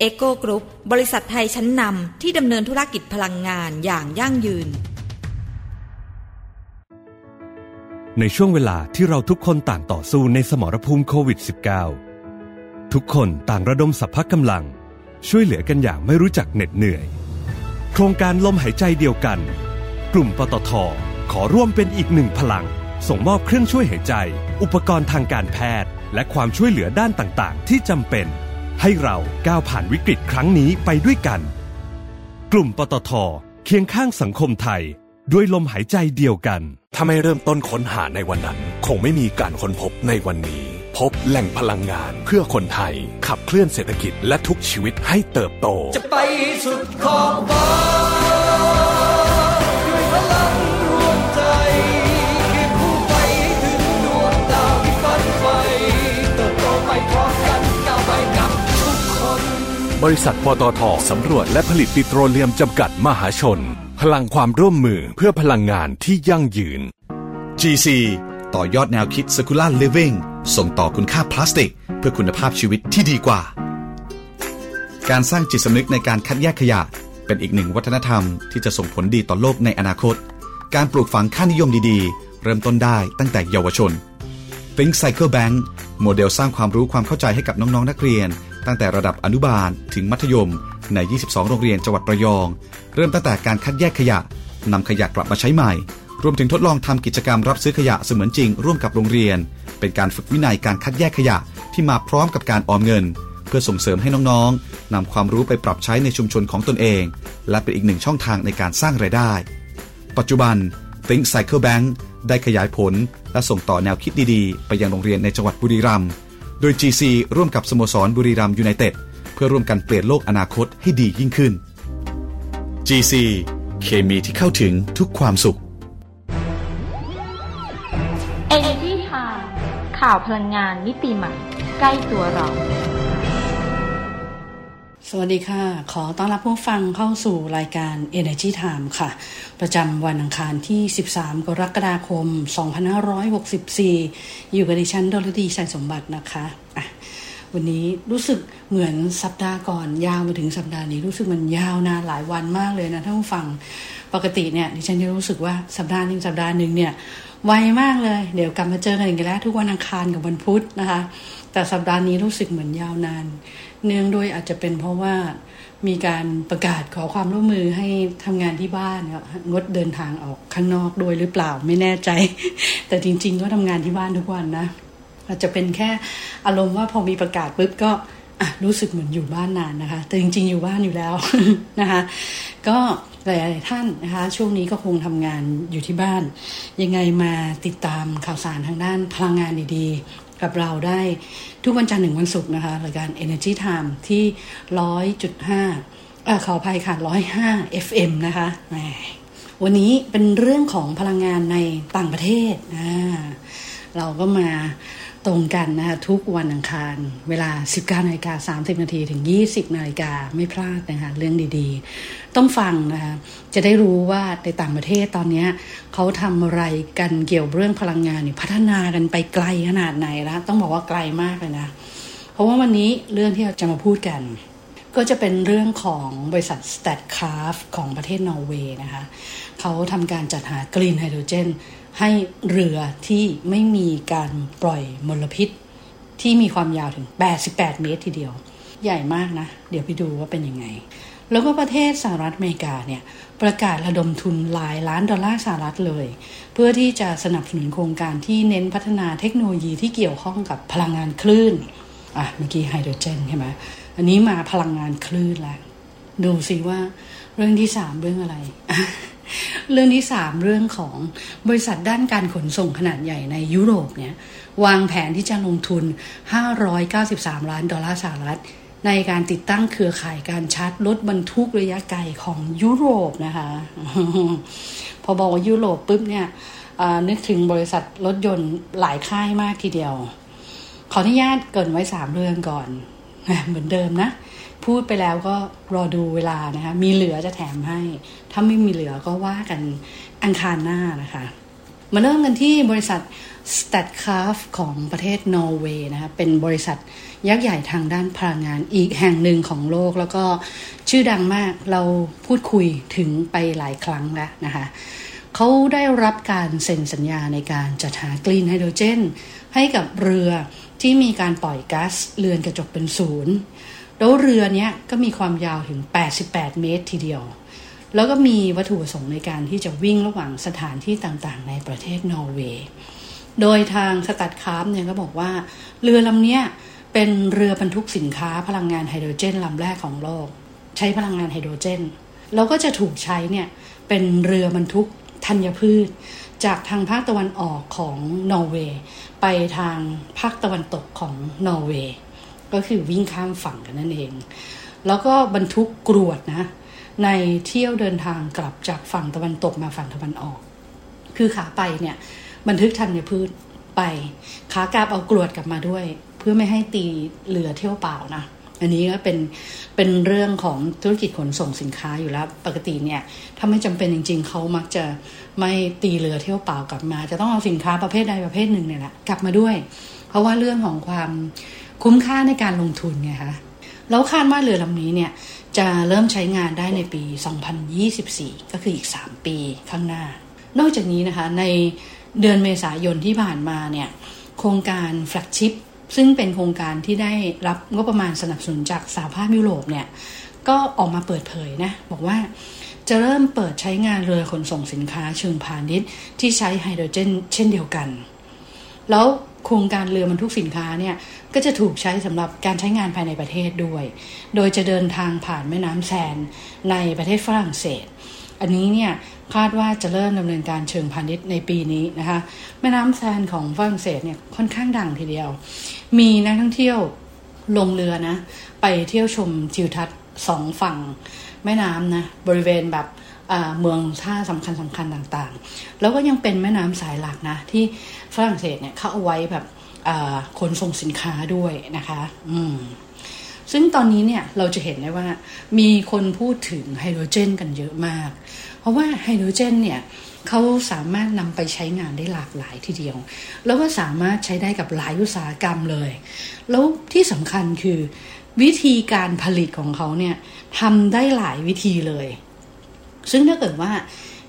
เอ็กโกกรุ๊ปบริษัทไทยชั้นนำที่ดำเนินธุรกิจพลังงานอย่างยั่งยืน ในช่วงเวลาที่เราทุกคนต่างต่อสู้ในสมรภูมิโควิด -19 ทุกคนต่างระดมสรรพกำลัง ช่วยเหลือกันอย่างไม่รู้จักเหน็ดเหนื่อย โครงการลมหายใจเดียวกัน กลุ่มปตทขอร่วมเป็นอีกหนึ่งพลัง ส่งมอบเครื่องช่วยหายใจ อุปกรณ์ทางการแพทย์ และความช่วยเหลือด้านต่าง ๆ ที่จำเป็น ให้เราก้าวผ่านวิกฤตครั้งนี้ไปด้วยกัน กลุ่มปตทเคียงข้างสังคมไทย ด้วยลมหายใจเดียวกัน ถ้าไม่เริ่มต้นค้นหาในวันนั้น คงไม่มีการค้นพบในวันนี้ พบแหล่งพลังงานเพื่อคนไทย ขับเคลื่อนเศรษฐกิจและทุกชีวิตให้เติบโต จะไปสุดขอบฟ้า บริษัทปตทสำรวจและผลิตปิโตรเลียมจำกัดมหาชน พลังความร่วมมือเพื่อพลังงานที่ยั่งยืน GC ต่อยอดแนวคิด Circular Living ส่งต่อคุณค่าพลาสติก เพื่อคุณภาพชีวิตที่ดีกว่า การสร้างจิตสำนึกในการคัดแยกขยะ เป็นอีกหนึ่งวัฒนธรรมที่จะส่งผลดีต่อโลกในอนาคต การปลูกฝังค่านิยมดีๆ เริ่มต้นได้ตั้งแต่เยาวชน Think Cycle Bank โมเดลสร้างความรู้ความเข้าใจให้กับน้องๆนักเรียน ตั้งแต่ระดับอนุบาลถึงมัธยม ใน 22 โรงเรียนจังหวัดระยอง เริ่มตั้งแต่การคัดแยกขยะนำขยะกลับมาใช้ใหม่ รวมถึงทดลองทำกิจกรรมรับซื้อขยะเสมือนจริง ร่วมกับโรงเรียน เป็นการฝึกวินัยการคัดแยกขยะที่มาพร้อมกับการออมเงิน เพื่อส่งเสริมให้น้องๆนำความรู้ไปปรับใช้ในชุมชนของตนเอง และเป็นอีกหนึ่งช่องทางในการสร้างไรายได้ ปัจจุบัน Think Cycle Bank ได้ขยายผลและส่งต่อแนวคิดดีๆ ไปยังโรงเรียนในจังหวัดบุรีรัมย์ โดย GC ร่วมกับสโมสรบุรีรัมยูไนเต็ดเพื่อร่วมกันเปลี่ยนโลกอนาคตให้ดียิ่งขึ้น GC เคมีที่เข้าถึงทุกความสุข Energy Time ข่าวพลังงานมิติใหม่ ใกล้ตัวเรา สวัสดีค่ะ ขอต้อนรับผู้ฟังเข้าสู่รายการ Energy Time ค่ะ ประจำวันอังคารที่ 13 กรกฎาคม 2564 อยู่กับดิฉันดลดีชัยสมบัตินะคะะวันนี้รู้สึกเหมือนสัปดาห์ก่อนยาวมาถึงสัปดาห์นี้รู้สึกมันยาวนานหลายวันมากเลยนะท่านผู้ฟัง ปกติเนี่ยดิฉันจะรู้สึกว่าสัปดาห์หนึ่งสัปดาห์หนึ่งเนี่ยไวมากเลย เดี๋ยวกลับมาเจอกันอีกแล้ว ทุกวันอังคารกับวันพุธนะคะ แต่สัปดาห์นี้รู้สึกเหมือนยาวนาน เนื่องด้วยอาจจะเป็นเพราะว่ามีการประกาศขอความร่วมมือให้ทำงานที่บ้านงดเดินทางออกข้างนอกด้วยหรือเปล่าไม่แน่ใจ แต่จริง ๆ ก็ทำงานที่บ้านทุกวันนะอาจจะเป็นแค่อารมณ์ว่าพอมีประกาศปุ๊บก็รู้สึกเหมือนอยู่บ้านนานนะคะ แต่จริง ๆ อยู่บ้านอยู่แล้วนะคะ ก็หลายๆท่านนะคะ ช่วงนี้ก็คงทำงานอยู่ที่บ้าน ยังไงมาติดตามข่าวสารทางด้านพลังงานดี กับเราได้ทุกวันจันทร์ถึงวันศุกร์นะคะรายการ Energy Time ที่ร้อยจุดห้าขออภัยค่ะร้อยห้า FM นะคะวันนี้เป็นเรื่องของพลังงานในต่างประเทศอ่าเราก็มา ตรงกันนะคะทุกวันอังคาร เวลา 19นาฬิกา30 นาทีถึง 20 นาฬิกาไม่พลาดนะคะเรื่องดีๆ ต้องฟังนะคะจะได้รู้ว่าในต่างประเทศตอนนี้เขาทำอะไรกันเกี่ยวเรื่องพลังงานนี่พัฒนากันไปไกลขนาดไหนแล้วต้องบอกว่าไกลมากเลยนะเพราะว่าวันนี้เรื่องที่เราจะมาพูดกัน ก็จะเป็นเรื่องของบริษัท Statkraft ของประเทศนอร์เวย์นะคะเขาทำการจัดหากรีนไฮโดรเจน ให้เรือที่ไม่มีการปล่อยมลพิษ ที่มีความยาวถึง 88 เมตรทีเดียว ใหญ่มากนะ เดี๋ยวไปดูว่าเป็นยังไง แล้วก็ประเทศสหรัฐอเมริกาเนี่ยประกาศระดมทุนหลายล้านดอลลาร์สหรัฐเลย เพื่อที่จะสนับสนุนโครงการที่เน้นพัฒนาเทคโนโลยีที่เกี่ยวข้องกับพลังงานคลื่นอะเมื่อกี้ไฮโดรเจนใช่ไหมอันนี้มาพลังงานคลื่นแล้วดูสิว่าเรื่องที่สามเรื่องอะไร เรื่องที่สามเรื่องของบริษัทด้านการขนส่งขนาดใหญ่ในยุโรปเนี่ยวางแผนที่จะลงทุน 593 ล้านดอลลาร์สหรัฐ ในการติดตั้งเครือข่ายการชาร์จรถบรรทุกระยะไกลของยุโรปนะคะ พอบอกว่ายุโรปปุ๊บเนี่ยนึกถึงบริษัทรถยนต์หลายค่ายมากทีเดียว ขออนุญาตเกินไว้สามเรื่องก่อน เหมือนเดิมนะ พูดไปแล้วก็รอดูเวลานะคะ มีเหลือจะแถมให้ ถ้าไม่มีเหลือก็ว่ากันอังคารหน้านะคะ มาเริ่มกันที่บริษัท s t a t c r a f t ของประเทศนอร์เวย์นะคะ เป็นบริษัทยักษ์ใหญ่ทางด้านพลังงานอีกแห่งหนึ่งของโลก แล้วก็ชื่อดังมากเราพูดคุยถึงไปหลายครั้งแล้วนะคะเขาได้รับการเซ็นสัญญาในการจัดหากรีนไฮโดรเจน ให้กับเรือที่มีการปล่อยก๊าซเรือนกระจกเป็นศูนย์ แล้วเรือเนี้ยก็มีความยาวถึง 88 เมตรทีเดียว แล้วก็มีวัตถุประสงค์ในการที่จะวิ่งระหว่างสถานที่ต่างๆ ในประเทศนอร์เวย์ โดยทาง Statkraft เนี่ยก็บอกว่า เรือลำเนี้ยเป็นเรือบรรทุกสินค้าพลังงานไฮโดรเจนลำแรกของโลก ใช้พลังงานไฮโดรเจน แล้วก็จะถูกใช้เนี่ยเป็นเรือบรรทุกธัญพืช จากทางภาคตะวันออกของนอร์เวย์ไปทางภาคตะวันตกของนอร์เวย์ ก็คือวิ่งข้ามฝั่งกันนั่นเอง แล้วก็บรรทุกกรวดนะ ในเที่ยวเดินทางกลับจากฝั่งตะวันตกมาฝั่งตะวันออก คือขาไปเนี่ยบันทึกธัญพืชไป ขากลับเอากรวดกลับมาด้วย เพื่อไม่ให้ตีเรือเที่ยวเปล่านะอันนี้ก็เป็นเป็นเรื่องของธุรกิจขนส่งสินค้าอยู่แล้ว ปกติเนี่ยถ้าไม่จำเป็นจริง ๆเขามักจะไม่ตีเรือเที่ยวเปล่ากลับมา จะต้องเอาสินค้าประเภทใดประเภทหนึ่งเนี่ยแหละกลับมาด้วย เพราะว่าเรื่องของความ คุ้มค่าในการลงทุนไงคะแล้วคาดว่าเรือลำนี้เนี่ยจะเริ่มใช้งานได้ในปี 2024 ก็คืออีก 3 ปีข้างหน้า นอกจากนี้นะคะในเดือนเมษายนที่ผ่านมาเนี่ยโครงการแฟลกชิพซึ่งเป็นโครงการที่ได้รับงบประมาณสนับสนุนจากสหภาพยุโรปเนี่ยก็ออกมาเปิดเผยนะบอกว่าจะเริ่มเปิดใช้งานเรือขนส่งสินค้าเชิงพาณิชย์ที่ใช้ไฮโดรเจนเช่นเดียวกัน แล้ว โครงการเรือบรรทุกสินค้าเนี่ยก็จะถูกใช้สำหรับการใช้งานภายในประเทศด้วย โดยจะเดินทางผ่านแม่น้ำแซนในประเทศฝรั่งเศส อันนี้เนี่ยคาดว่าจะเริ่มดำเนินการเชิงพาณิชย์ในปีนี้นะคะ แม่น้ำแซนของฝรั่งเศสเนี่ยค่อนข้างดังทีเดียว มีนักท่องเที่ยวลงเรือนะ ไปเที่ยวชมทิวทัศน์สองฝั่งแม่น้ำนะ บริเวณแบบ เมืองท่าสำคัญสำคัญต่างๆ แล้วก็ยังเป็นแม่น้ำสายหลักนะ ที่ฝรั่งเศสเนี่ยเขาเอาไว้แบบขนส่งสินค้าด้วยนะคะ อืมซึ่งตอนนี้เนี่ยเราจะเห็นได้ว่ามีคนพูดถึงไฮโดรเจนกันเยอะมาก เพราะว่าไฮโดรเจนเนี่ยเขาสามารถนำไปใช้งานได้หลากหลายทีเดียว แล้วก็สามารถใช้ได้กับหลายอุตสาหกรรมเลย แล้วที่สำคัญคือวิธีการผลิตของเขาเนี่ยทำได้หลายวิธีเลย ซึ่งถ้าเกิดว่า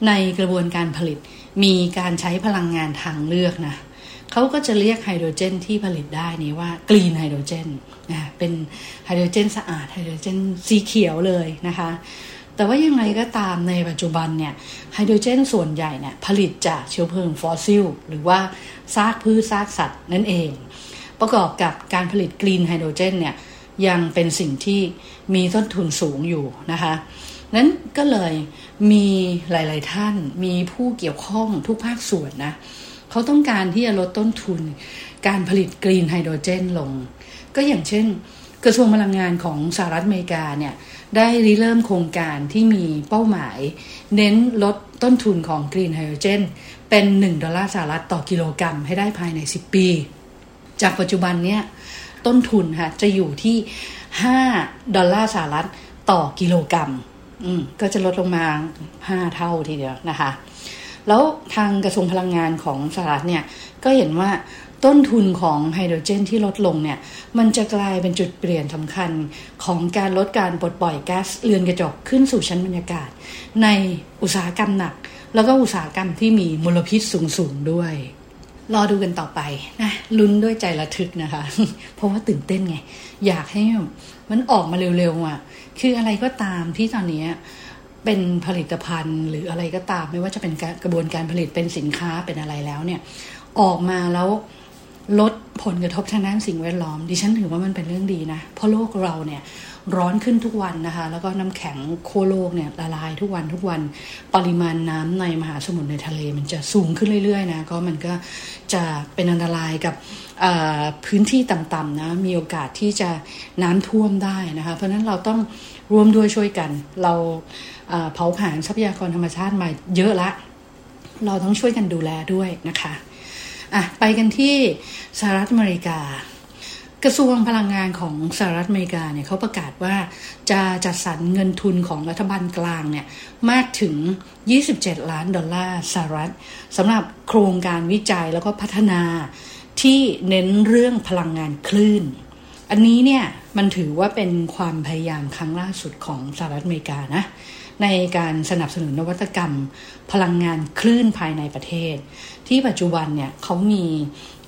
ในกระบวนการผลิตมีการใช้พลังงานทางเลือกนะเขาก็จะเรียกไฮโดรเจนที่ผลิตได้นี้ว่า green hydrogen นะเป็นไฮโดรเจนสะอาดไฮโดรเจนสีเขียวเลยนะคะ แต่ว่ายังไงก็ตามในปัจจุบันเนี่ยไฮโดรเจนส่วนใหญ่เนี่ยผลิตจากเชื้อเพลิงฟอสซิล หรือว่าซากพืชซากสัตว์นั่นเอง ประกอบกับการผลิตกรีนไฮโดรเจนเนี่ยยังเป็นสิ่งที่มีต้นทุนสูงอยู่นะคะ นั้นก็เลยมีหลาย ๆ ท่านมีผู้เกี่ยวข้องทุกภาคส่วนนะเขาต้องการที่จะลดต้นทุน การผลิตกรีนไฮโดรเจนลง ก็อย่างเช่น กระทรวงพลังงานของสหรัฐอเมริกาเนี่ยได้ริเริ่มโครงการที่มีเป้าหมาย เน้นลดต้นทุนของกรีนไฮโดรเจนเป็น 1 ดอลลาร์สหรัฐต่อกิโลกรัมให้ได้ภายใน 10 ปี จากปัจจุบันเนี่ยต้นทุนค่ะจะอยู่ที่ 5 ดอลลาร์สหรัฐต่อกิโลกรัมอืม ก็จะลดลงมา 5 เท่าทีเดียวนะคะ แล้วทางกระทรวงพลังงานของสหรัฐเนี่ยก็เห็นว่าต้นทุนของไฮโดรเจนที่ลดลงเนี่ย มันจะกลายเป็นจุดเปลี่ยนสำคัญของการลดการปลดปล่อยก๊าซเรือนกระจกขึ้นสู่ชั้นบรรยากาศ ในอุตสาหกรรมหนัก แล้วก็อุตสาหกรรมที่มีมลพิษสูงๆด้วย รอดูกันต่อไปนะลุ้นด้วยใจระทึกนะคะ เพราะว่าตื่นเต้นไง อยากให้มันออกมาเร็วๆอะ คืออะไรก็ตามที่ตอนนี้เป็นผลิตภัณฑ์ หรืออะไรก็ตาม ไม่ว่าจะเป็นกระบวนการผลิตเป็นสินค้าเป็นอะไรแล้วเนี่ย ออกมาแล้วลดผลกระทบทางด้านสิ่งแวดล้อม ดิฉันถือว่ามันเป็นเรื่องดีนะ เพราะโลกเราเนี่ย ร้อนขึ้นทุกวันนะคะ แล้วก็น้ำแข็งโคโลกเนี่ยละลายทุกวันทุกวันปริมาณน้ำในมหาสมุทรในทะเลมันจะสูงขึ้นเรื่อยๆนะก็มันก็จะเป็นอันตรายกับพื้นที่ต่ำๆนะมีโอกาสที่จะน้ำท่วมได้นะคะ เพราะฉะนั้นเราต้องร่วมด้วยช่วยกัน เราเผาผลาญทรัพยากรธรรมชาติมาเยอะละ เราต้องช่วยกันดูแลด้วยนะคะอะไปกันที่สหรัฐอเมริกา กระทรวงพลังงานของสหรัฐอเมริกาเนี่ยเขาประกาศว่าจะจัดสรรเงินทุนของรัฐบาลกลางเนี่ยมากถึง 27 ล้านดอลลาร์สหรัฐสำหรับโครงการวิจัยแล้วก็พัฒนาที่เน้นเรื่องพลังงานคลื่น อันนี้เนี่ยมันถือว่าเป็นความพยายามครั้งล่าสุดของสหรัฐอเมริกานะในการสนับสนุนนวัตกรรม พลังงานคลื่นภายในประเทศ ที่ปัจจุบันเนี่ยเขามี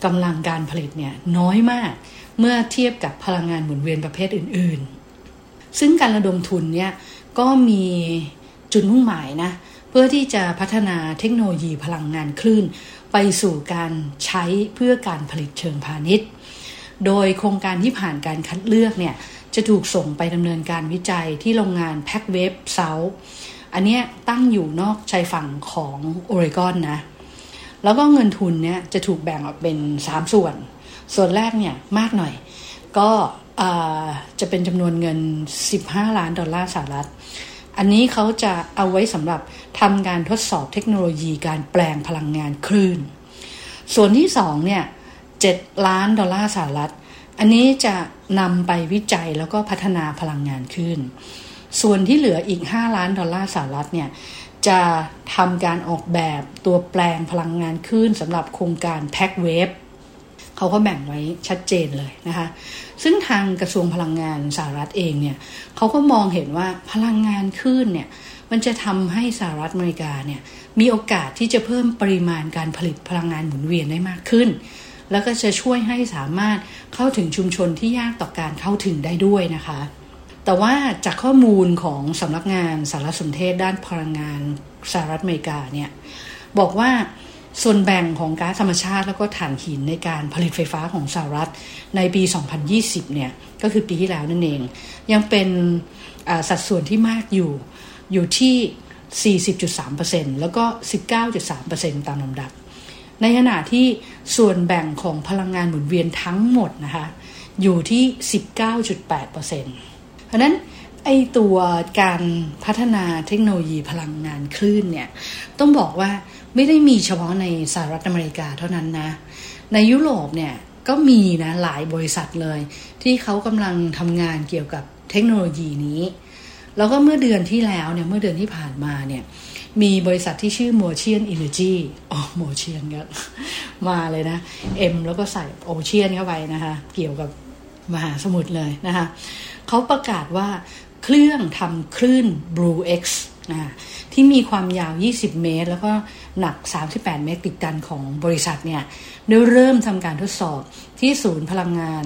กำลังการผลิตเนี่ยน้อยมาก เมื่อเทียบกับพลังงานหมุนเวียนประเภทอื่น ๆ ซึ่งการระดมทุนเนี่ยก็มีจุดมุ่งหมายนะเพื่อที่จะพัฒนาเทคโนโลยีพลังงานคลื่น ไปสู่การใช้เพื่อการผลิตเชิงพาณิชย์ โดยโครงการที่ผ่านการคัดเลือกเนี่ยจะถูกส่งไปดำเนินการวิจัยที่โรงงานแพ็กเวฟเซาอันนี้ตั้งอยู่นอกชายฝั่งของโอเรกอนนะ แล้วก็เงินทุนเนี่ยจะถูกแบ่งออกเป็น 3 ส่วน ส่วนแรกเนี่ยมากหน่อย ก็จะเป็นจำนวนเงิน 15 ล้านดอลลาร์สหรัฐ อันนี้เขาจะเอาไว้สำหรับทำการทดสอบเทคโนโลยีการแปลงพลังงานคลื่น ส่วนที่สองเนี่ย 7 ล้านดอลลาร์สหรัฐ อันนี้จะนำไปวิจัยแล้วก็พัฒนาพลังงานคลื่น ส่วนที่เหลืออีก 5 ล้านดอลลาร์สหรัฐเนี่ยจะทำการออกแบบตัวแปลงพลังงานคลื่นสำหรับโครงการแพ็กเวฟ เขาก็แบ่งไว้ชัดเจนเลยนะคะ ซึ่งทางกระทรวงพลังงานสหรัฐเองเนี่ยเขาก็มองเห็นว่าพลังงานคลื่นเนี่ยมันจะทำให้สหรัฐอเมริกาเนี่ยมีโอกาสที่จะเพิ่มปริมาณการผลิตพลังงานหมุนเวียนได้มากขึ้น แล้วก็จะช่วยให้สามารถเข้าถึงชุมชนที่ยากต่อการเข้าถึงได้ด้วยนะคะ แต่ว่าจากข้อมูลของสำนักงานสารสนเทศด้านพลังงานสหรัฐอเมริกาเนี่ยบอกว่า ส่วนแบ่งของก๊าซธรรมชาติแล้วก็ถ่านหินในการผลิตไฟฟ้าของสหรัฐในปี 2020 เนี่ยก็คือปีที่แล้วนั่นเอง ยังเป็นสัดส่วนที่มากอยู่อยู่ที่ 40.3%แล้วก็ 19.3%ตามลำดับ ในขณะที่ส่วนแบ่งของพลังงานหมุนเวียนทั้งหมดนะคะอยู่ที่ 19.8%เพราะนั้นไอตัวการพัฒนาเทคโนโลยีพลังงานคลื่นเนี่ยต้องบอกว่า ไม่ได้มีเฉพาะในสหรัฐอเมริกาเท่านั้นนะ ในยุโรปเนี่ยก็มีนะหลายบริษัทเลย ที่เขากำลังทำงานเกี่ยวกับเทคโนโลยีนี้ แล้วก็เมื่อเดือนที่แล้วเนี่ยเมื่อเดือนที่ผ่านมาเนี่ยมีบริษัทที่ชื่อ Motion Energy อ๋อ Motion ก็มาเลยนะ M แล้วก็ใส่โอเชียนเข้าไปนะคะ เกี่ยวกับมหาสมุทรเลยนะคะเขาประกาศว่าเครื่องทำคลื่น Blue X นะที่มีความยาว 20 เมตร แล้วก็หนัก 38 เมตรติดกันของบริษัทเนี่ยได้เริ่มทำการทดสอบที่ศูนย์พลังงาน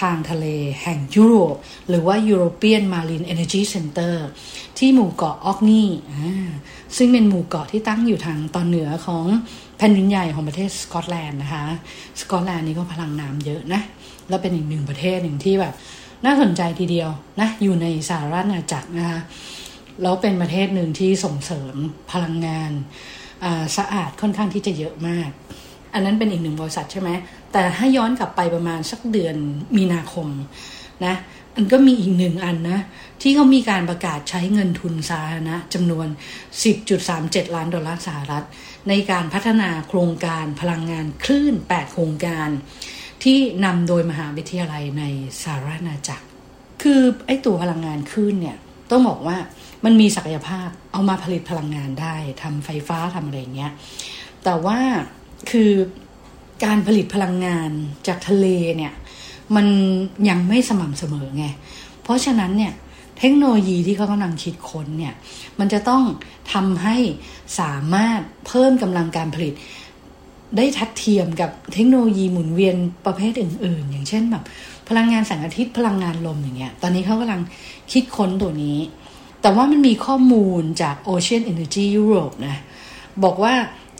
ทางทะเลแห่งยุโรป หรือว่า European Marine Energy Center ที่หมู่เกาะออกนีซึ่งเป็นหมู่เกาะที่ตั้งอยู่ทางตอนเหนือของแผ่นดินใหญ่ของประเทศสกอตแลนด์นะคะ สกอตแลนด์นี่ก็พลังน้ำเยอะนะ แล้วเป็นอีกหนึ่งประเทศหนึ่งที่แบบน่าสนใจทีเดียวนะ อยู่ในสหรัฐอาณาจักรนะคะ แล้วเป็นประเทศหนึ่งที่ส่งเสริมพลังงานสะอาดค่อนข้างที่จะเยอะมาก อันนั้นเป็นอีกหนึ่งบริษัทใช่ไหมแต่ถ้าย้อนกลับไปประมาณสักเดือนมีนาคมนะอันก็มีอีกหนึ่งอันนะ ที่เขามีการประกาศใช้เงินทุนสาธารณะจำนวน 10.37 ล้านดอลลาร์สหรัฐ ในการพัฒนาโครงการพลังงานคลื่น 8 โครงการ ที่นำโดยมหาวิทยาลัยในสหรัฐอาณาจักร คือไอ้ตัวพลังงานคลื่นเนี่ย ต้องบอกว่า มันมีศักยภาพเอามาผลิตพลังงานได้ทำไฟฟ้าทำอะไรเงี้ยแต่ว่าคือการผลิตพลังงานจากทะเลเนี่ยมันยังไม่สม่ำเสมอไง เพราะฉะนั้นเนี่ยเทคโนโลยีที่เขากำลังคิดค้นเนี่ยมันจะต้องทำให้สามารถเพิ่มกำลังการผลิตได้ทัดเทียมกับเทคโนโลยีหมุนเวียนประเภทอื่น ๆ อย่างเช่นแบบพลังงานแสงอาทิตย์พลังงานลมอย่างเงี้ย ตอนนี้เขากำลังคิดค้นตัวนี้ แต่ว่ามันมีข้อมูลจาก Ocean Energy Europe นะบอกว่า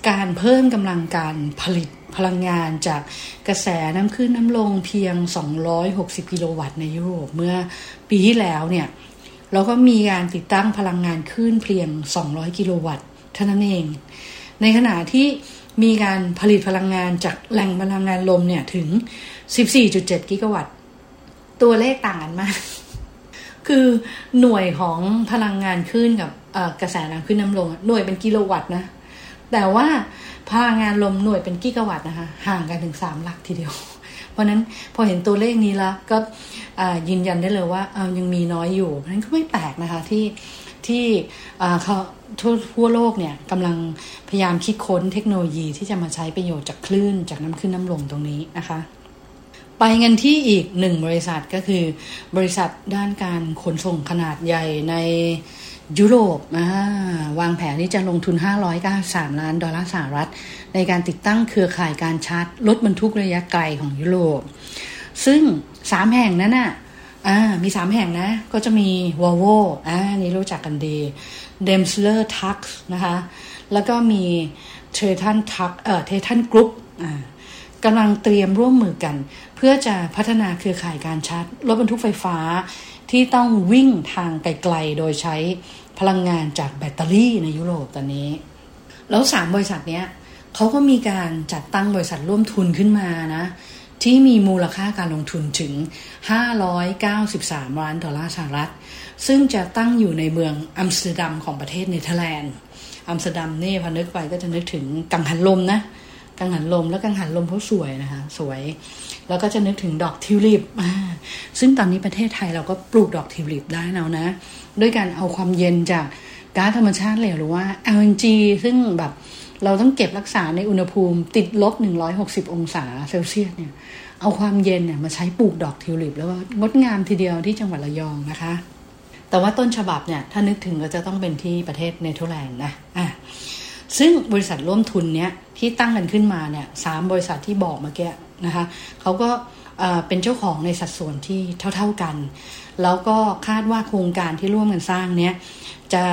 การเพิ่มกำลังการผลิตพลังงานจากกระแสน้ำขึ้นน้ำลงเพียง 260 กิโลวัตต์ในยุโรปเมื่อปีที่แล้วเนี่ยแล้วก็มีการติดตั้งพลังงานคลื่นเพียง 200 กิโลวัตต์เท่านั้นเอง ในขณะที่มีการผลิตพลังงานจากแหล่งพลังงานลมเนี่ยถึง 14.7 กิกะวัตต์ ตัวเลขต่างกันมาก คือหน่วยของพลังงานคลื่นกับกระแสน้ำขึ้นน้ำลงหน่วยเป็นกิโลวัตต์นะ แต่ว่าพลังงานลมหน่วยเป็นกิกะวัตต์นะคะ ห่างกันถึงสามหลักทีเดียว เพราะนั้นพอเห็นตัวเลขนี้แล้วก็ยืนยันได้เลยว่ายังมีน้อยอยู่ เพราะนั้นก็ไม่แปลกนะคะที่ที่เขาทั่วทั่วโลกเนี่ยกำลังพยายามคิดค้นเทคโนโลยีที่จะมาใช้ประโยชน์จากคลื่น จากน้ำขึ้นน้ำลงตรงนี้นะคะ ไปเงินที่อีกหนึ่งบริษัทก็คือบริษัทด้านการขนส่งขนาดใหญ่ในยุโรปวางแผนที่จะลงทุน 593 ล้านดอลลาร์สหรัฐ ในการติดตั้งเครือข่ายการชาร์จรถบรรทุกระยะไกลของยุโรป ซึ่งสามแห่งนั้นน่ะมีสามแห่งนะ ก็จะมีวอลโวอ่านี่รู้จักกันดี Daimler Truck นะคะ แล้วก็มี Traton Truck เอ่อ Traton Group อ่ากำลังเตรียมร่วมมือกัน เพื่อจะพัฒนาเครือข่ายการชาร์จรถบรรทุกไฟฟ้าที่ต้องวิ่งทางไกลๆโดยใช้พลังงานจากแบตเตอรี่ในยุโรปตอนนี้ แล้วสามบริษัทเนี้ยเขาก็มีการจัดตั้งบริษัทร่วมทุนขึ้นมานะ ที่มีมูลค่าการลงทุนถึง 593 ล้านดอลลาร์สหรัฐ ซึ่งจะตั้งอยู่ในเมืองอัมสเตอร์ดัมของประเทศเนเธอร์แลนด์อัมสเตอร์ดัมนี่พอนึกไปก็จะนึกถึงกังหันลมนะ กังหันลมแล้วกังหันลมเขาสวยนะคะ สวย แล้วก็จะนึกถึงดอกทิวลิปซึ่งตอนนี้ประเทศไทยเราก็ปลูกดอกทิวลิปได้แล้วนะ ด้วยการเอาความเย็นจากก๊าซธรรมชาติเหลวหรือว่า LNG ซึ่งแบบเราต้องเก็บรักษาในอุณหภูมิติดลบ 160 องศาเซลเซียสเนี่ย เอาความเย็นเนี่ยมาใช้ปลูกดอกทิวลิป แล้วก็งดงามทีเดียวที่จังหวัดระยองนะคะ แต่ว่าต้นฉบับเนี่ย ถ้านึกถึงก็จะต้องเป็นที่ประเทศเนเธอร์แลนด์นะ อะ ซึ่งบริษัทร่วมทุนเนี้ยที่ตั้งกันขึ้นมาเนี่ยสามบริษัทที่บอกเมื่อกี้นะคะเขาก็เป็นเจ้าของในสัดส่วนที่เท่า ๆกัน แล้วก็คาดว่าโครงการที่ร่วมกันสร้างเนี้ยจะ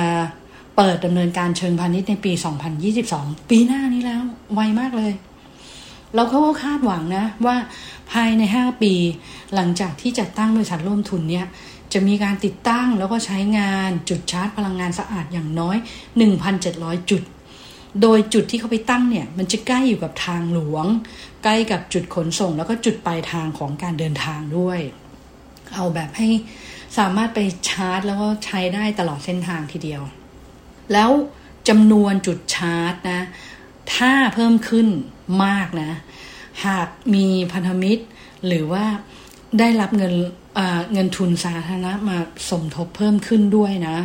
เปิดดำเนินการเชิงพาณิชย์ในปี 2022 ปีหน้านี้แล้วไวมากเลย เราเขาก็คาดหวังนะว่าภายใน 5 ปีหลังจากที่จัดตั้งบริษัทร่วมทุนเนี่ยจะมีการติดตั้งแล้วก็ใช้งานจุดชาร์จพลังงานสะอาดอย่างน้อย 1,700 จุด โดยจุดที่เขาไปตั้งเนี่ย มันจะใกล้อยู่กับทางหลวง ใกล้กับจุดขนส่ง แล้วก็จุดปลายทางของการเดินทางด้วย เอาแบบให้สามารถไปชาร์จ แล้วก็ใช้ได้ตลอดเส้นทางทีเดียว แล้วจำนวนจุดชาร์จนะ ถ้าเพิ่มขึ้นมากนะ หากมีพันธมิตร หรือว่าได้รับเงินเงินทุนสาธารณะมาสมทบเพิ่มขึ้นด้วยนะ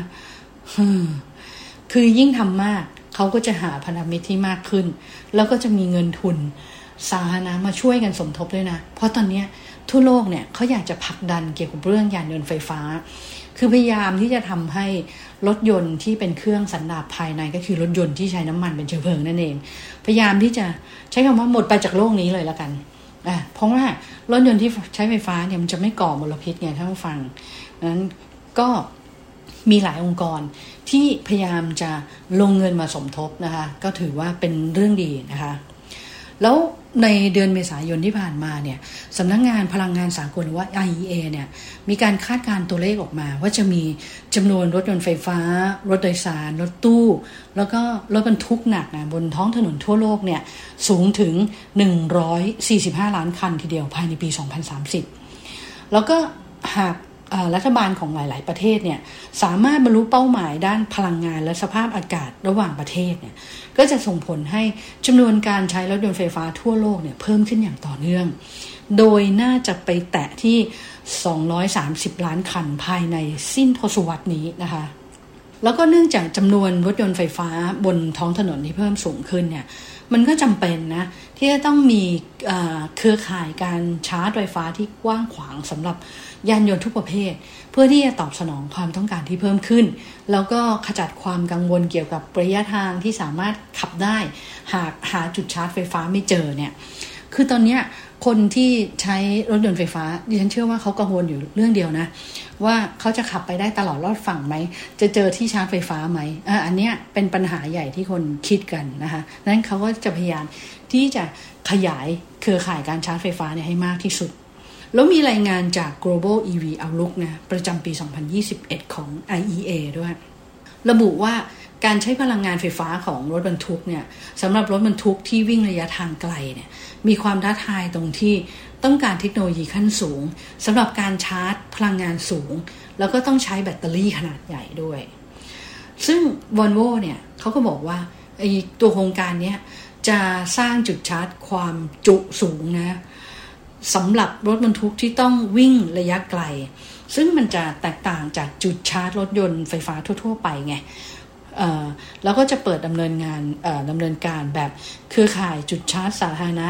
คือยิ่งทำมาก เขาก็จะหาพันธมิตรที่มากขึ้น แล้วก็จะมีเงินทุนสาธารณะมาช่วยกันสมทบด้วยนะ เพราะตอนนี้ทั่วโลกเนี่ยเขาอยากจะผลักดันเกี่ยวกับเรื่องยานยนต์ไฟฟ้า คือพยายามที่จะทำให้รถยนต์ที่เป็นเครื่องสันดาปภายในก็คือรถยนต์ที่ใช้น้ำมันเป็นเชื้อเพลิงนั่นเอง พยายามที่จะใช้คำว่าหมดไปจากโลกนี้เลยแล้วกันอะเพราะว่ารถยนต์ที่ใช้ไฟฟ้าเนี่ยมันจะไม่ก่อมลพิษไงท่านผู้ฟังนั้นก็มีหลายองค์กร ที่พยายามจะลงเงินมาสมทบนะคะ ก็ถือว่าเป็นเรื่องดีนะคะ แล้วในเดือนเมษายนที่ผ่านมาเนี่ยสำนักงงานพลังงานสากลหรือว่า IEA เนี่ยมีการคาดการตัวเลขออกมา ว่าจะมีจำนวนรถยนต์ไฟฟ้า รถโดยสาร รถตู้ แล้วก็รถบรรทุกหนักนะบนท้องถนนทั่วโลกเนี่ยสูงถึง 145 ล้านคันทีเดียวภายในปี 2030 แล้วก็หาก รัฐบาลของหลาย ๆ ประเทศเนี่ยสามารถบรรลุเป้าหมายด้านพลังงานและสภาพอากาศระหว่างประเทศเนี่ยก็จะส่งผลให้จำนวนการใช้รถยนต์ไฟฟ้าทั่วโลกเนี่ยเพิ่มขึ้นอย่างต่อเนื่อง โดยน่าจะไปแตะที่ 230 ล้านคันภายในสิ้นทศวรรษนี้นะคะแล้วก็เนื่องจากจำนวนรถยนต์ไฟฟ้าบนท้องถนนที่เพิ่มสูงขึ้นเนี่ย มันก็จำเป็นนะที่จะต้องมีเครือข่ายการชาร์จไฟฟ้าที่กว้างขวางสำหรับยานยนต์ทุกประเภท เพื่อที่จะตอบสนองความต้องการที่เพิ่มขึ้น แล้วก็ขจัดความกังวลเกี่ยวกับระยะทางที่สามารถขับได้ หากหาจุดชาร์จไฟฟ้าไม่เจอเนี่ยคือตอนนี้ คนที่ใช้รถยนต์ไฟฟ้าดิฉันเชื่อว่าเขากังวลอยู่เรื่องเดียวนะ ว่าเขาจะขับไปได้ตลอดรอดฝั่งไหม จะเจอที่ชาร์จไฟฟ้าไหมอะอันเนี้ยเป็นปัญหาใหญ่ที่คนคิดกันนะคะนั้นเขาก็จะพยายามที่จะขยายเครือข่ายการชาร์จไฟฟ้าเนี่ยให้มากที่สุด แล้วมีรายงานจาก Global EV Outlook นะประจำปี 2021 ของ IEA ด้วย ระบุว่าการใช้พลังงานไฟฟ้าของรถบรรทุกเนี่ยสำหรับรถบรรทุกที่วิ่งระยะทางไกลเนี่ย มีความท้าทายตรงที่ต้องการเทคโนโลยีขั้นสูงสำหรับการชาร์จพลังงานสูง แล้วก็ต้องใช้แบตเตอรี่ขนาดใหญ่ด้วย ซึ่ง v o l v o เนี่ยเขาก็บอกว่าไอ้ตัวโครงการนี้จะสร้างจุดชาร์จความจุสูงนะสำหรับรถบรรทุกที่ต้องวิ่งระยะไกล ซึ่งมันจะแตกต่างจากจุดชาร์จรถยนต์ไฟฟ้าทั่ว ๆ ไปไง แล้วก็จะเปิดดำเนินงานดำเนินการแบบเครือข่ายจุดชาร์จสาธารณะ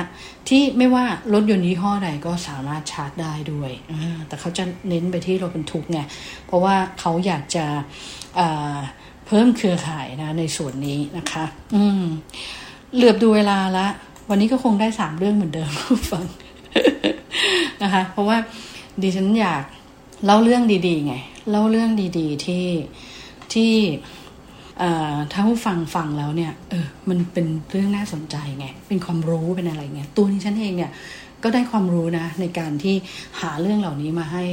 ที่ไม่ว่ารถยนต์ยี่ห้อใดก็สามารถชาร์จได้ด้วย แต่เขาจะเน้นไปที่รถบรรทุกไงเพราะว่าเขาอยากจะเพิ่มเครือข่ายนะในส่วนนี้นะคะ อืมเหลือบดูเวลาละ วันนี้ก็คงได้สามเรื่องเหมือนเดิมฟังนะคะ เพราะว่าดิฉันอยากเล่าเรื่องดีๆไงเล่าเรื่องดี ๆที่ที่ ถ้าผู้ฟังฟังแล้วเนี่ย เออ มันเป็นเรื่องน่าสนใจไง เป็นความรู้เป็นอะไรเงี้ย ตัวนี้ฉันเองเนี่ย ก็ได้ความรู้นะ ในการที่หาเรื่องเหล่านี้มาให้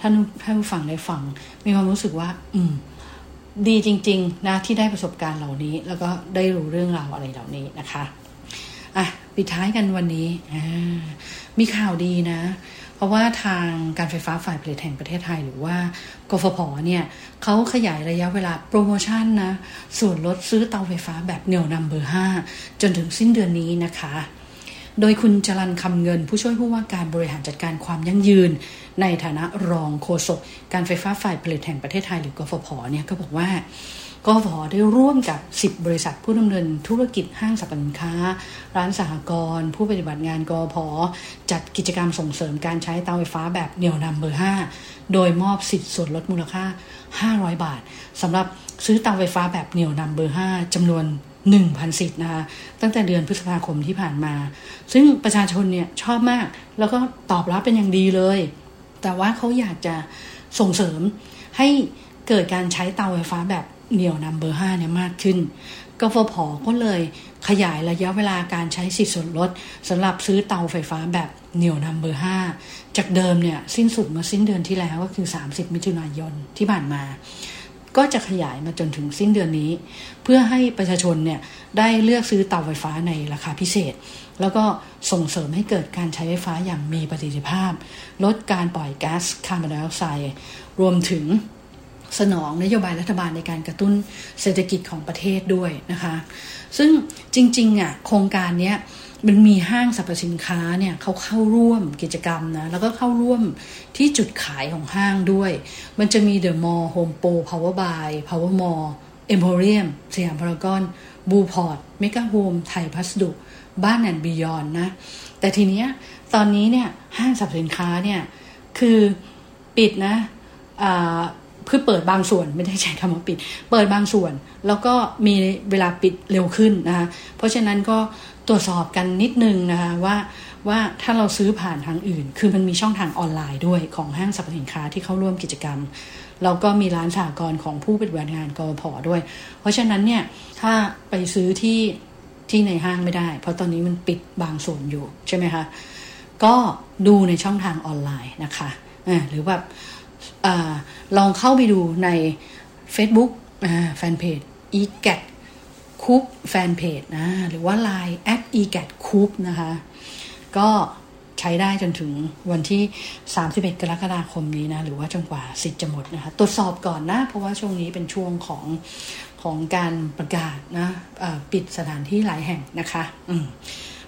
ท่านท่านผู้ฟังได้ฟัง มีความรู้สึกว่า อืม ดีจริง ๆ นะ ที่ได้ประสบการณ์เหล่านี้ แล้วก็ได้รู้เรื่องราวอะไรเหล่านี้นะคะ อะ ปิดท้ายกันวันนี้ มีข่าวดีนะ ราะว่าทางการไฟฟ้าฝ่ายผลิตแห่งประเทศไทยหรือว่ากฟผเนี่ยเขาขยายระยะเวลาโปรโมชั่นนะ ส่วนลดซื้อเตาไฟฟ้าแบบเหนี่ยวนำเบอร์ 5 จนถึงสิ้นเดือนนี้นะคะ โดยคุณจรันคำเงิน ผู้ช่วยผู้ว่าการบริหารจัดการความยั่งยืน ในฐานะรองโฆษกการไฟฟ้าฝ่ายผลิตแห่งประเทศไทยหรือกฟผเนี่ยก็บอกว่า กฟได้ร่วมกับ 10 บริษัทผู้ดำเนินธุรกิจห้างสรรพสินค้า ร้านสหกรณ์ผู้ปฏิบัติงานกพจัดกิจกรรมส่งเสริมการใช้เตาไฟฟ้าแบบเหนี่ยวนำเบอร์ 5 โดยมอบสิทธิ์ส่วนลดมูลค่า 500 บาทสำหรับซื้อเตาไฟฟ้าแบบเหนี่ยวนำเบอร์ 5จำนวน1,000สิทธิ์นะคะตั้งแต่เดือนพฤษภาคมที่ผ่านมา ซึ่งประชาชนเนี่ยชอบมาก แล้วก็ตอบรับเป็นอย่างดีเลย แต่ว่าเขาอยากจะส่งเสริมให้เกิดการใช้เตาไฟฟ้าแบบ เหนี่ยวนำเบอร์ห้าเนี่ยมากขึ้นกฟผก็เลยขยายระยะเวลาการใช้สิทธิส่วนลดสำหรับซื้อเตาไฟฟ้าแบบเหนี่ยวนำเบอร์ห้าจากเดิมเนี่ยสิ้นสุดเมื่อสิ้นเดือนที่แล้วก็คือ 30 มิถุนายนที่ผ่านมา ก็จะขยายมาจนถึงสิ้นเดือนนี้ เพื่อให้ประชาชนเนี่ยได้เลือกซื้อเตาไฟฟ้าในราคาพิเศษ แล้วก็ส่งเสริมให้เกิดการใช้ไฟฟ้าอย่างมีประสิทธิภาพ ลดการปล่อยก๊าซคาร์บอนไดออกไซด์รวมถึง สนองนโยบายรัฐบาลในการกระตุ้นเศรษฐกิจของประเทศด้วยนะคะ ซึ่งจริงๆอะโครงการเนี้ยมันมีห้างสรรพสินค้าเนี่ยเขาเข้าร่วมกิจกรรมนะ แล้วก็เข้าร่วมที่จุดขายของห้างด้วย มันจะมีเดอะมอลล์โฮมโปรพาวเวอร์บายพาวเวอร์มอลล์เอ็มโพเรียมสยามพารากอนบุญถาวรเมกาโฮมไทยพัสดุ บ้านแอนด์บียอนด์นะ แต่ทีเนี้ยตอนนี้เนี่ยห้างสรรพสินค้าเนี่ยคือปิดนะ คือเปิดบางส่วนไม่ได้ใช้คำว่าปิด เปิดบางส่วน แล้วก็มีเวลาปิดเร็วขึ้นนะคะเพราะฉะนั้นก็ตรวจสอบกันนิดนึงนะคะว่าว่าถ้าเราซื้อผ่านทางอื่น คือมันมีช่องทางออนไลน์ด้วยของห้างสรรพสินค้าที่เข้าร่วมกิจกรรมแล้วก็มีร้านสหกรของผู้ปฏิบัติงานกรพด้วย เพราะฉะนั้นเนี่ยถ้าไปซื้อที่ที่ในห้างไม่ได้ เพราะตอนนี้มันปิดบางส่วนอยู่ใช่ไหมคะก็ดูในช่องทางออนไลน์นะคะหรือแบบ อลองเข้าไปดูใน Facebook แฟนเพจ e g a t คูปแฟนเพจนะหรือว่า Line at e g a t คูปนะคะ ก็ใช้ได้จนถึงวันที่ 31 กรกฎาคมนี้นะ หรือว่าจนกว่าสิทธิ์จะหมดนะคะ ตรวจสอบก่อนนะ เพราะว่าช่วงนี้เป็นช่วงของของการประกาศนะปิดสถานที่หลายแห่งนะคะ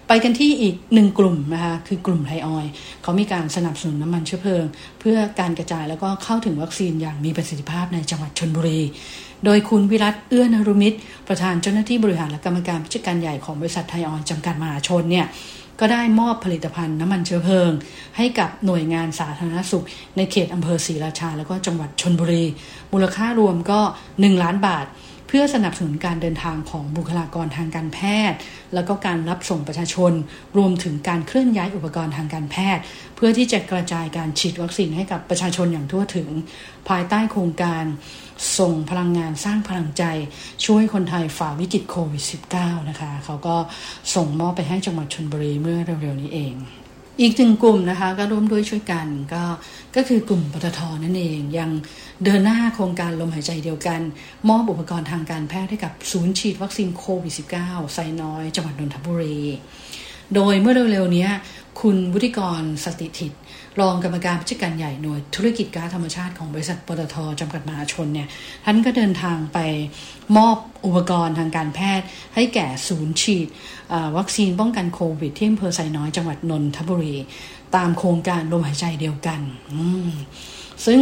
ไปกันที่อีกหนึ่งกลุ่มนะคะคือกลุ่มไทยออยล์เขามีการสนับสนุนน้ำมันเชื้อเพลิง เพื่อการกระจายแล้วก็เข้าถึงวัคซีนอย่างมีประสิทธิภาพในจังหวัดชนบุรี โดยคุณวิรัตเอื้อนรุมิตร ประธานเจ้าหน้าที่บริหารและกรรมการผู้จัดการใหญ่ของบริษัทไทยออยล์จำกัดมหาชนเนี่ยก็ได้มอบผลิตภัณฑ์น้ำมันเชื้อเพลิง ให้กับหน่วยงานสาธารณสุข ในเขตอำเภอศรีราชา แล้วก็จังหวัดชนบุรี มูลค่ารวมก็ 1 ล้านบาท เพื่อสนับสนุนการเดินทางของบุคลากรทางการแพทย์ แล้วก็การรับส่งประชาชน รวมถึงการเคลื่อนย้ายอุปกรณ์ทางการแพทย์ เพื่อที่จะกระจายการฉีดวัคซีนให้กับประชาชนอย่างทั่วถึง ภายใต้โครงการส่งพลังงานสร้างพลังใจ ช่วยคนไทยฝ่าวิกฤตโควิด -19 นะคะ เขาก็ส่งมอบไปให้จังหวัดชนบุรีเมื่อเร็วๆนี้เอง อีกหนึ่งกลุ่มนะคะก็ร่วมด้วยช่วยกันก็ก็คือกลุ่มปตทนั่นเองยังเดินหน้าโครงการลมหายใจเดียวกัน มอบอุปกรณ์ทางการแพทย์ให้กับศูนย์ฉีดวัคซีนโควิด -19 ไซน้อยจังหวัดนนทบุรี โดยเมื่อเร็วๆนี้ คุณวุฒิกรสติถิต รองกรรมการผู้จัดการใหญ่หน่วยธุรกิจก๊าซธรรมชาติของบริษัทปตทจำกัดมหาชนเนี่ยท่านก็เดินทางไปมอบอุปกรณ์ทางการแพทย์ ให้แก่ศูนย์ฉีดวัคซีนป้องกันโควิด ที่อำเภอไซน้อยจังหวัดนนทบุรี ตามโครงการลมหายใจเดียวกัน ซึ่ง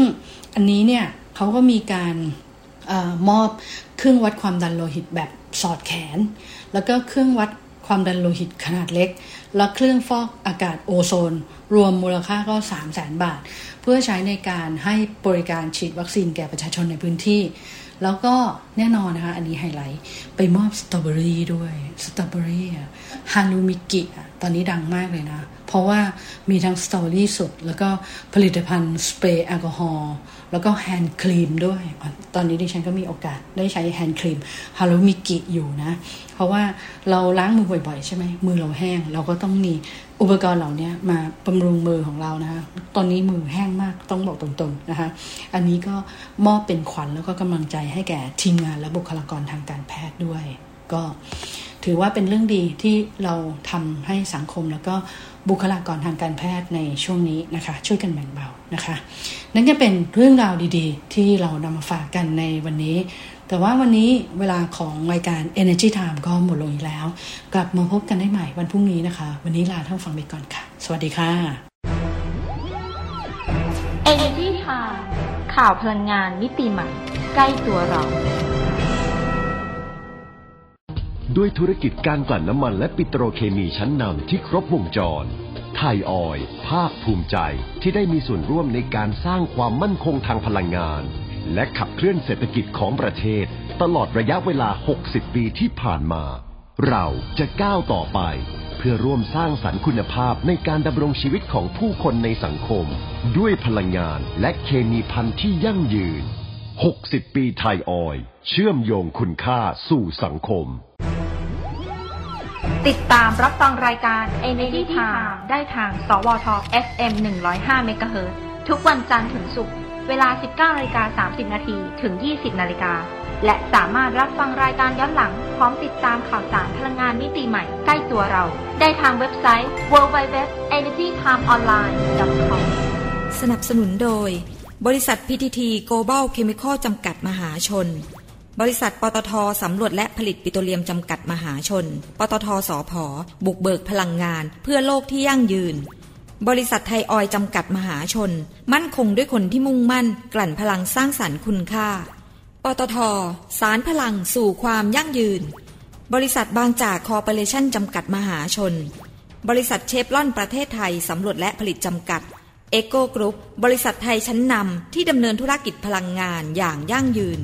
อันนี้เนี่ยเขาก็มีการอมอบเครื่องวัดความดันโลหิตแบบสอดแขน แล้วก็เครื่องวัดความดันโลหิตขนาดเล็ก และเครื่องฟอกอากาศโอโซน รวมมูลค่าก็ 3 0 0แสนบาท เพื่อใช้ในการให้บริการฉีดวัคซีนแก่ประชาชนในพื้นที่ แล้วก็แน่นอนนะคะ อันนี้ไฮไลท์ ไปมอบสตรอเบอรี่ด้วยสตรอเบอรี่ฮารุมิกิตอนนี้ดังมากเลยนะ เพราะว่ามีทั้งสตรอเบอรี่สดแล้วก็ผลิตภัณฑ์สเปรย์แอลกอฮอล์ แล้วก็ hand cream ด้วย ตอนนี้ดิฉันก็มีโอกาสได้ใช้ hand creamฮารุมิกิอยู่นะ เพราะว่าเราล้างมือบ่อยๆ ใช่ไหม มือเราแห้ง เราก็ต้องมีอุปกรณ์เหล่านี้มาบำรุงมือของเรานะคะ ตอนนี้มือแห้งมากต้องบอกตรงๆนะคะ อันนี้ก็มอบเป็นขวัญแล้วก็กำลังใจให้แก่ทีมงานและบุคลากรทางการแพทย์ด้วย ก็ถือว่าเป็นเรื่องดีที่เราทำให้สังคมแล้วก็บุคลากรทางการแพทย์ในช่วงนี้นะคะ ช่วยกันแบ่งเบา นะคะ นั่นก็เป็นเรื่องราวดีๆ ที่เรานำมาฝากกันในวันนี้ แต่ว่าวันนี้เวลาของรายการ Energy Time ก็หมดลงอีกแล้ว กลับมาพบกันได้ใหม่วันพรุ่งนี้นะคะ วันนี้ลาท่านฟังไปก่อนค่ะ สวัสดีค่ะ Energy Time ข่าวพลังงานมิติใหม่ ใกล้ตัวเราด้วยธุรกิจการกลั่นน้ำมันและปิโตรเคมีชั้นนำที่ครบวงจร ไทยออย ภาคภูมิใจที่ได้มีส่วนร่วมในการสร้างความมั่นคงทางพลังงาน และขับเคลื่อนเศรษฐกิจของประเทศ ตลอดระยะเวลา 60 ปีที่ผ่านมา เราจะก้าวต่อไป เพื่อร่วมสร้างสรรค์คุณภาพในการดำรงชีวิตของผู้คนในสังคม ด้วยพลังงานและเคมีพันธุ์ที่ยั่งยืน 60 ปีไทยออย เชื่อมโยงคุณค่าสู่สังคม ติดตามรับฟังรายการ Energy Time ได้ทาง สวท FM 105 MHz ทุกวันจันทร์ถึงศุกร์ เวลา 19นาฬิกา30 นาทีถึง 20 นาฬิกา และสามารถรับฟังรายการย้อนหลัง พร้อมติดตามข่าวสารพลังงานมิติใหม่ใกล้ตัวเรา ได้ทางเว็บไซต์ www.energytimeonline.com สนับสนุนโดย บริษัท PTT Global Chemical จำกัดมหาชน บริษัท ปตทสำรวจและผลิตปิโตรเลียมจำกัดมหาชน ปตทสอพอบุกเบิกพลังงาน เพื่อโลกที่ยั่งยืน บริษัทไทยออยล์จำกัดมหาชน มั่นคงด้วยคนที่มุ่งมั่น กลั่นพลังสร้างสรรค์คุณค่า ปตท. สานพลังสู่ความยั่งยืน บริษัทบางจากคอร์ปอเรชั่นจำกัดมหาชน บริษัทเชฟรอนประเทศไทยสำรวจและผลิตจำกัดเอ็กโกกรุ๊ปบริษัทไทยชั้นนำที่ดำเนินธุรกิจพลังงานอย่างยั่งยืน